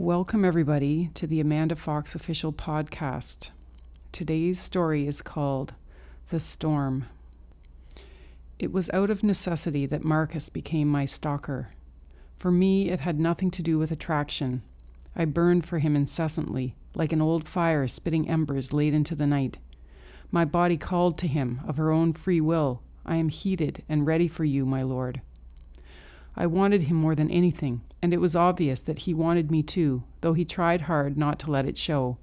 Welcome, everybody, to the Amanda Fox official podcast. Today's story is called The Storm. It was out of necessity that Marcus became my stalker. For me, it had nothing to do with attraction. I burned for him incessantly, like an old fire spitting embers late into the night. My body called to him of her own free will I am heated and ready for you, my lord. I wanted him more than anything, and it was obvious that he wanted me too, though he tried hard not to let it show.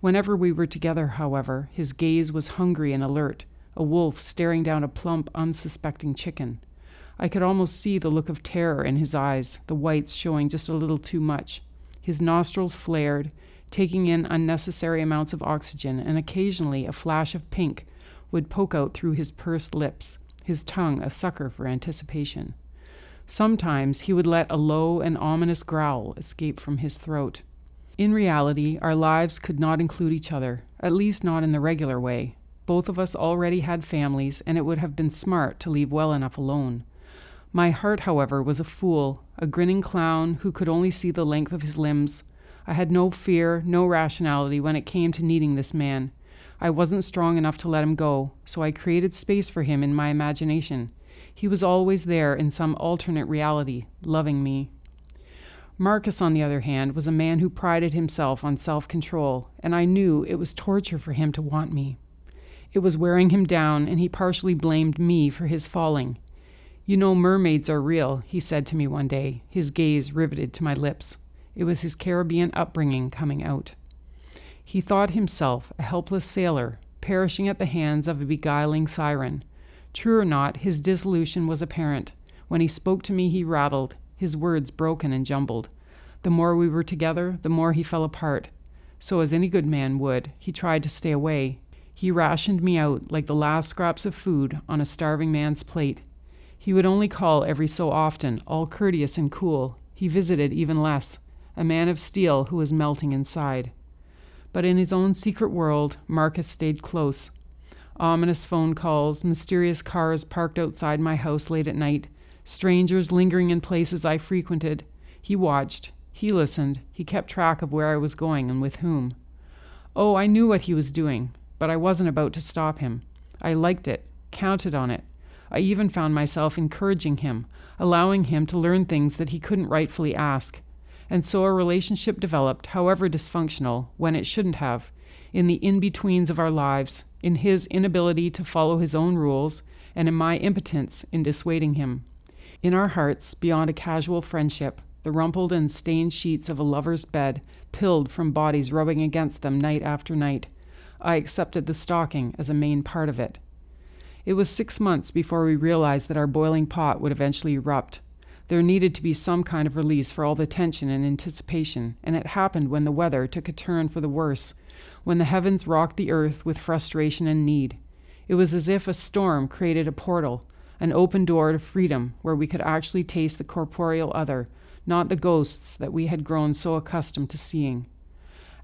Whenever we were together, however, his gaze was hungry and alert, a wolf staring down a plump, unsuspecting chicken. I could almost see the look of terror in his eyes, the whites showing just a little too much. His nostrils flared, taking in unnecessary amounts of oxygen, and occasionally a flash of pink would poke out through his pursed lips, his tongue a sucker for anticipation. Sometimes he would let a low and ominous growl escape from his throat. In reality, our lives could not include each other, at least not in the regular way. Both of us already had families, and it would have been smart to leave well enough alone. My heart, however, was a fool, a grinning clown who could only see the length of his limbs. I had no fear, no rationality when it came to needing this man. I wasn't strong enough to let him go, so I created space for him in my imagination. He was always there in some alternate reality, loving me. Marcus, on the other hand, was a man who prided himself on self control, and I knew it was torture for him to want me. It was wearing him down, and he partially blamed me for his falling. You know, mermaids are real, he said to me one day, his gaze riveted to my lips. It was his Caribbean upbringing coming out. He thought himself a helpless sailor, perishing at the hands of a beguiling siren. True or not, his dissolution was apparent. When he spoke to me, he rattled, his words broken and jumbled. The more we were together, the more he fell apart. So, as any good man would, he tried to stay away. He rationed me out like the last scraps of food on a starving man's plate. He would only call every so often, all courteous and cool. He visited even less, a man of steel who was melting inside. But in his own secret world, Marcus stayed close, Ominous phone calls, mysterious cars parked outside my house late at night, strangers lingering in places I frequented. He watched, he listened, he kept track of where I was going and with whom. Oh, I knew what he was doing, but I wasn't about to stop him. I liked it, counted on it. I even found myself encouraging him, allowing him to learn things that he couldn't rightfully ask. And so a relationship developed, however dysfunctional, when it shouldn't have, in the in betweens of our lives, in his inability to follow his own rules, and in my impotence in dissuading him. In our hearts, beyond a casual friendship, the rumpled and stained sheets of a lover's bed pilled from bodies rubbing against them night after night. I accepted the stalking as a main part of it. It was six months before we realized that our boiling pot would eventually erupt. There needed to be some kind of release for all the tension and anticipation, and it happened when the weather took a turn for the worse when the heavens rocked the earth with frustration and need. It was as if a storm created a portal, an open door to freedom where we could actually taste the corporeal other, not the ghosts that we had grown so accustomed to seeing.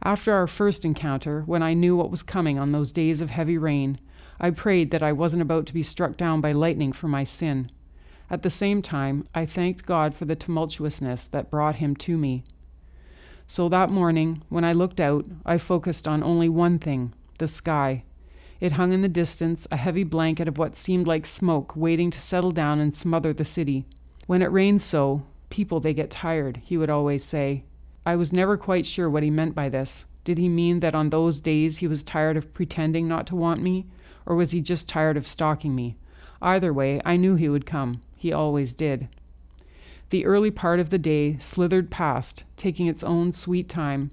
After our first encounter, when I knew what was coming on those days of heavy rain, I prayed that I wasn't about to be struck down by lightning for my sin. At the same time, I thanked God for the tumultuousness that brought him to me. So that morning, when I looked out, I focused on only one thing the sky. It hung in the distance, a heavy blanket of what seemed like smoke waiting to settle down and smother the city. When it rains so, people they get tired, he would always say. I was never quite sure what he meant by this. Did he mean that on those days he was tired of pretending not to want me, or was he just tired of stalking me? Either way, I knew he would come. He always did. The early part of the day slithered past, taking its own sweet time,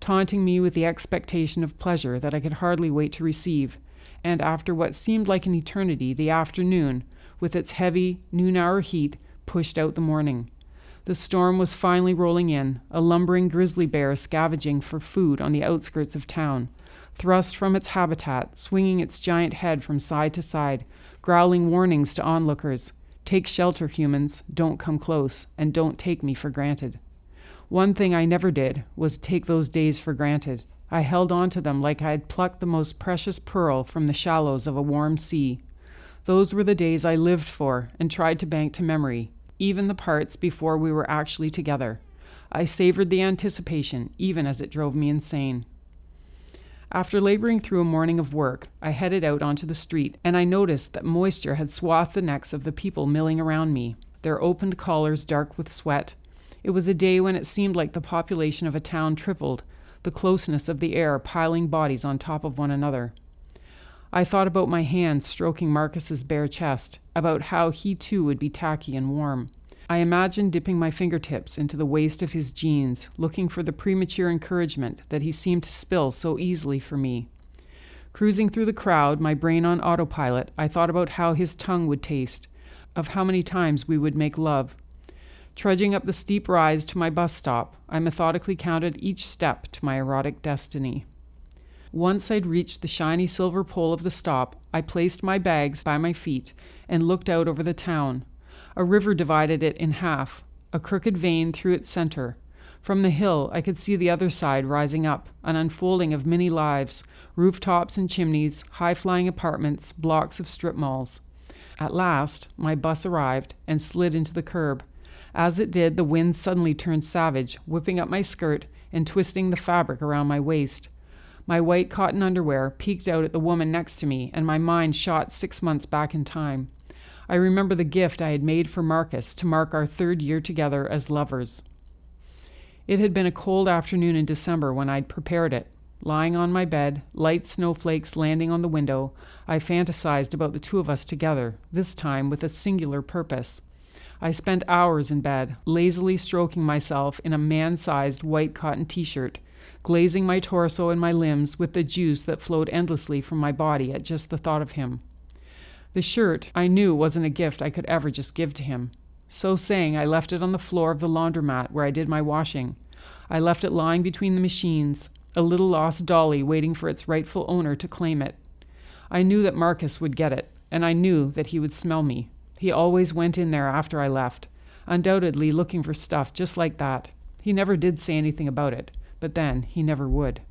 taunting me with the expectation of pleasure that I could hardly wait to receive, and after what seemed like an eternity, the afternoon, with its heavy, noon hour heat, pushed out the morning. The storm was finally rolling in, a lumbering grizzly bear scavenging for food on the outskirts of town, thrust from its habitat, swinging its giant head from side to side, growling warnings to onlookers. Take shelter, humans, don't come close, and don't take me for granted. One thing I never did was take those days for granted. I held on to them like I had plucked the most precious pearl from the shallows of a warm sea. Those were the days I lived for and tried to bank to memory, even the parts before we were actually together. I savored the anticipation, even as it drove me insane. After laboring through a morning of work, I headed out onto the street, and I noticed that moisture had swathed the necks of the people milling around me, their opened collars dark with sweat. It was a day when it seemed like the population of a town tripled, the closeness of the air piling bodies on top of one another. I thought about my hand stroking Marcus's bare chest, about how he too would be tacky and warm. I imagined dipping my fingertips into the waist of his jeans, looking for the premature encouragement that he seemed to spill so easily for me. Cruising through the crowd, my brain on autopilot, I thought about how his tongue would taste, of how many times we would make love. Trudging up the steep rise to my bus stop, I methodically counted each step to my erotic destiny. Once I'd reached the shiny silver pole of the stop, I placed my bags by my feet and looked out over the town, a river divided it in half, a crooked vein through its center. From the hill, I could see the other side rising up, an unfolding of many lives rooftops and chimneys, high flying apartments, blocks of strip malls. At last, my bus arrived and slid into the curb. As it did, the wind suddenly turned savage, whipping up my skirt and twisting the fabric around my waist. My white cotton underwear peeked out at the woman next to me, and my mind shot six months back in time. I remember the gift I had made for Marcus to mark our third year together as lovers. It had been a cold afternoon in December when I'd prepared it. Lying on my bed, light snowflakes landing on the window, I fantasized about the two of us together, this time with a singular purpose. I spent hours in bed, lazily stroking myself in a man sized white cotton t shirt, glazing my torso and my limbs with the juice that flowed endlessly from my body at just the thought of him. The shirt I knew wasn't a gift I could ever just give to him. So saying, I left it on the floor of the laundromat where I did my washing. I left it lying between the machines, a little lost dolly waiting for its rightful owner to claim it. I knew that Marcus would get it, and I knew that he would smell me. He always went in there after I left, undoubtedly looking for stuff just like that. He never did say anything about it, but then he never would.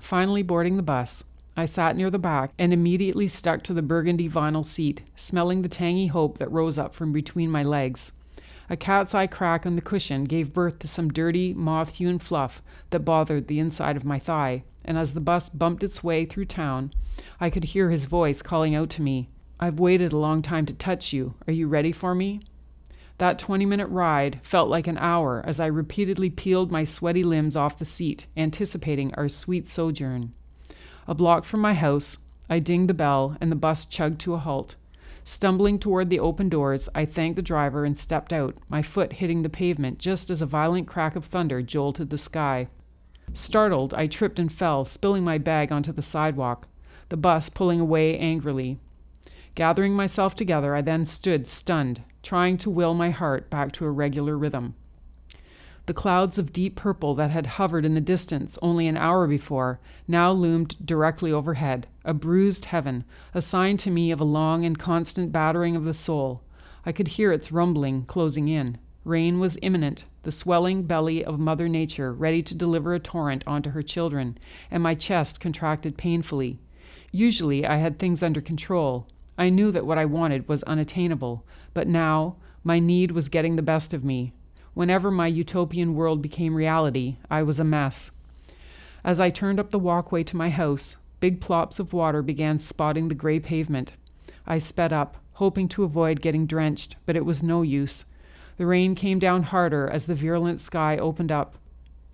Finally, boarding the bus, I sat near the back and immediately stuck to the burgundy vinyl seat, smelling the tangy hope that rose up from between my legs. A cat's eye crack on the cushion gave birth to some dirty, moth hewn fluff that bothered the inside of my thigh, and as the bus bumped its way through town, I could hear his voice calling out to me, I've waited a long time to touch you. Are you ready for me? That 20 minute ride felt like an hour as I repeatedly peeled my sweaty limbs off the seat, anticipating our sweet sojourn. A block from my house, I dinged the bell, and the bus chugged to a halt. Stumbling toward the open doors, I thanked the driver and stepped out, my foot hitting the pavement just as a violent crack of thunder jolted the sky. Startled, I tripped and fell, spilling my bag onto the sidewalk, the bus pulling away angrily. Gathering myself together, I then stood stunned, trying to will my heart back to a regular rhythm. The clouds of deep purple that had hovered in the distance only an hour before now loomed directly overhead, a bruised heaven, a sign to me of a long and constant battering of the soul. I could hear its rumbling closing in. Rain was imminent, the swelling belly of Mother Nature ready to deliver a torrent onto her children, and my chest contracted painfully. Usually I had things under control. I knew that what I wanted was unattainable, but now my need was getting the best of me, Whenever my utopian world became reality, I was a mess. As I turned up the walkway to my house, big plops of water began spotting the gray pavement. I sped up, hoping to avoid getting drenched, but it was no use. The rain came down harder as the virulent sky opened up.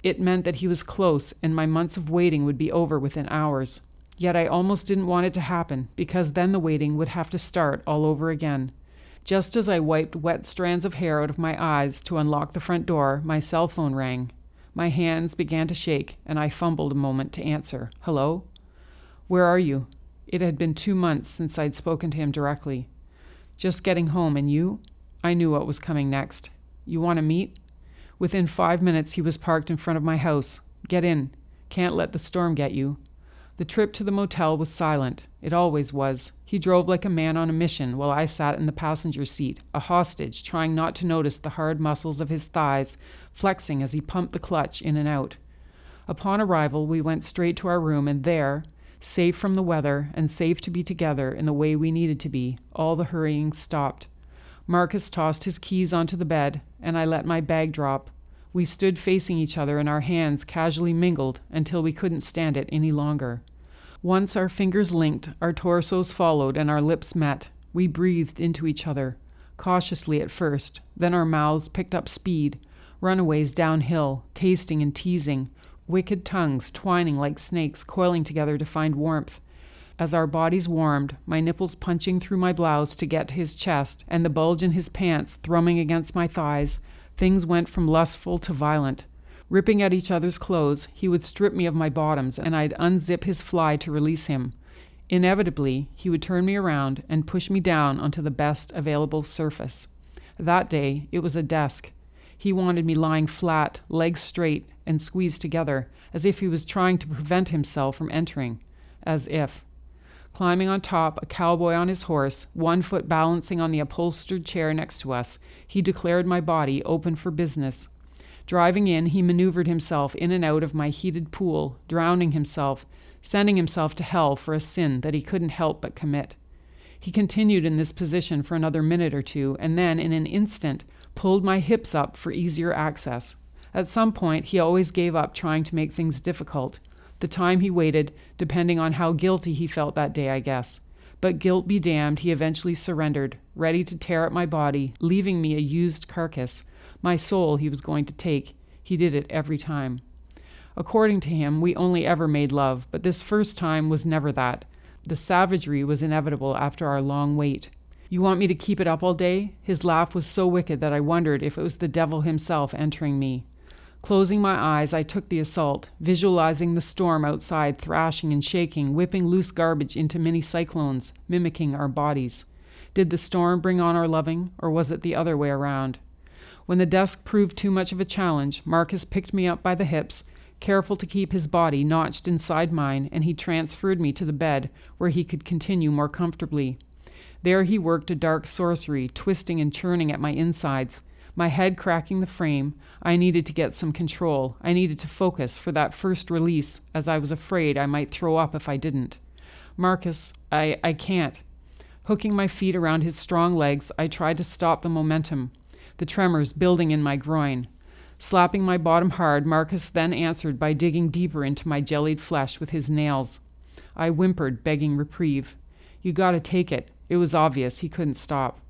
It meant that he was close, and my months of waiting would be over within hours. Yet I almost didn't want it to happen, because then the waiting would have to start all over again. Just as I wiped wet strands of hair out of my eyes to unlock the front door, my cell phone rang. My hands began to shake, and I fumbled a moment to answer. Hello? Where are you? It had been two months since I'd spoken to him directly. Just getting home, and you? I knew what was coming next. You want to meet? Within five minutes, he was parked in front of my house. Get in. Can't let the storm get you. The trip to the motel was silent. It always was. He drove like a man on a mission while I sat in the passenger seat, a hostage, trying not to notice the hard muscles of his thighs flexing as he pumped the clutch in and out. Upon arrival, we went straight to our room, and there, safe from the weather and safe to be together in the way we needed to be, all the hurrying stopped. Marcus tossed his keys onto the bed, and I let my bag drop. We stood facing each other and our hands casually mingled until we couldn't stand it any longer. Once our fingers linked, our torsos followed, and our lips met. We breathed into each other, cautiously at first, then our mouths picked up speed, runaways downhill, tasting and teasing, wicked tongues twining like snakes, coiling together to find warmth. As our bodies warmed, my nipples punching through my blouse to get to his chest, and the bulge in his pants thrumming against my thighs, Things went from lustful to violent. Ripping at each other's clothes, he would strip me of my bottoms, and I'd unzip his fly to release him. Inevitably, he would turn me around and push me down onto the best available surface. That day, it was a desk. He wanted me lying flat, legs straight, and squeezed together, as if he was trying to prevent himself from entering. As if. Climbing on top, a cowboy on his horse, one foot balancing on the upholstered chair next to us, he declared my body open for business. Driving in, he maneuvered himself in and out of my heated pool, drowning himself, sending himself to hell for a sin that he couldn't help but commit. He continued in this position for another minute or two, and then, in an instant, pulled my hips up for easier access. At some point, he always gave up trying to make things difficult the time he waited, depending on how guilty he felt that day, I guess. But guilt be damned, he eventually surrendered, ready to tear at my body, leaving me a used carcass. My soul he was going to take. He did it every time. According to him, we only ever made love, but this first time was never that. The savagery was inevitable after our long wait. You want me to keep it up all day? His laugh was so wicked that I wondered if it was the devil himself entering me. Closing my eyes, I took the assault, visualizing the storm outside thrashing and shaking, whipping loose garbage into mini cyclones, mimicking our bodies. Did the storm bring on our loving, or was it the other way around? When the desk proved too much of a challenge, Marcus picked me up by the hips, careful to keep his body notched inside mine, and he transferred me to the bed, where he could continue more comfortably. There he worked a dark sorcery, twisting and churning at my insides my head cracking the frame. I needed to get some control. I needed to focus for that first release, as I was afraid I might throw up if I didn't. Marcus, I, I can't. Hooking my feet around his strong legs, I tried to stop the momentum, the tremors building in my groin. Slapping my bottom hard, Marcus then answered by digging deeper into my jellied flesh with his nails. I whimpered, begging reprieve. You gotta take it. It was obvious he couldn't stop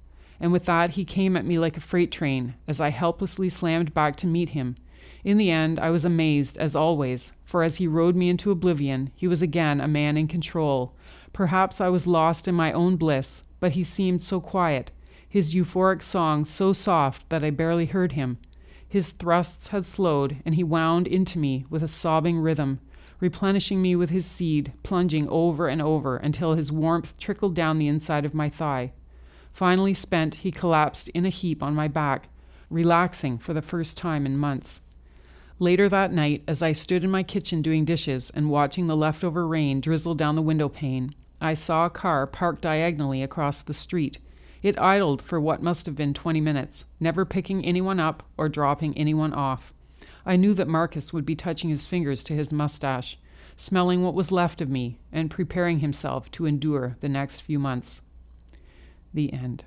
and with that he came at me like a freight train as I helplessly slammed back to meet him. In the end, I was amazed, as always, for as he rode me into oblivion, he was again a man in control. Perhaps I was lost in my own bliss, but he seemed so quiet, his euphoric song so soft that I barely heard him. His thrusts had slowed, and he wound into me with a sobbing rhythm, replenishing me with his seed, plunging over and over until his warmth trickled down the inside of my thigh. Finally spent, he collapsed in a heap on my back, relaxing for the first time in months. Later that night, as I stood in my kitchen doing dishes and watching the leftover rain drizzle down the window pane, I saw a car parked diagonally across the street. It idled for what must have been 20 minutes, never picking anyone up or dropping anyone off. I knew that Marcus would be touching his fingers to his mustache, smelling what was left of me, and preparing himself to endure the next few months. The end.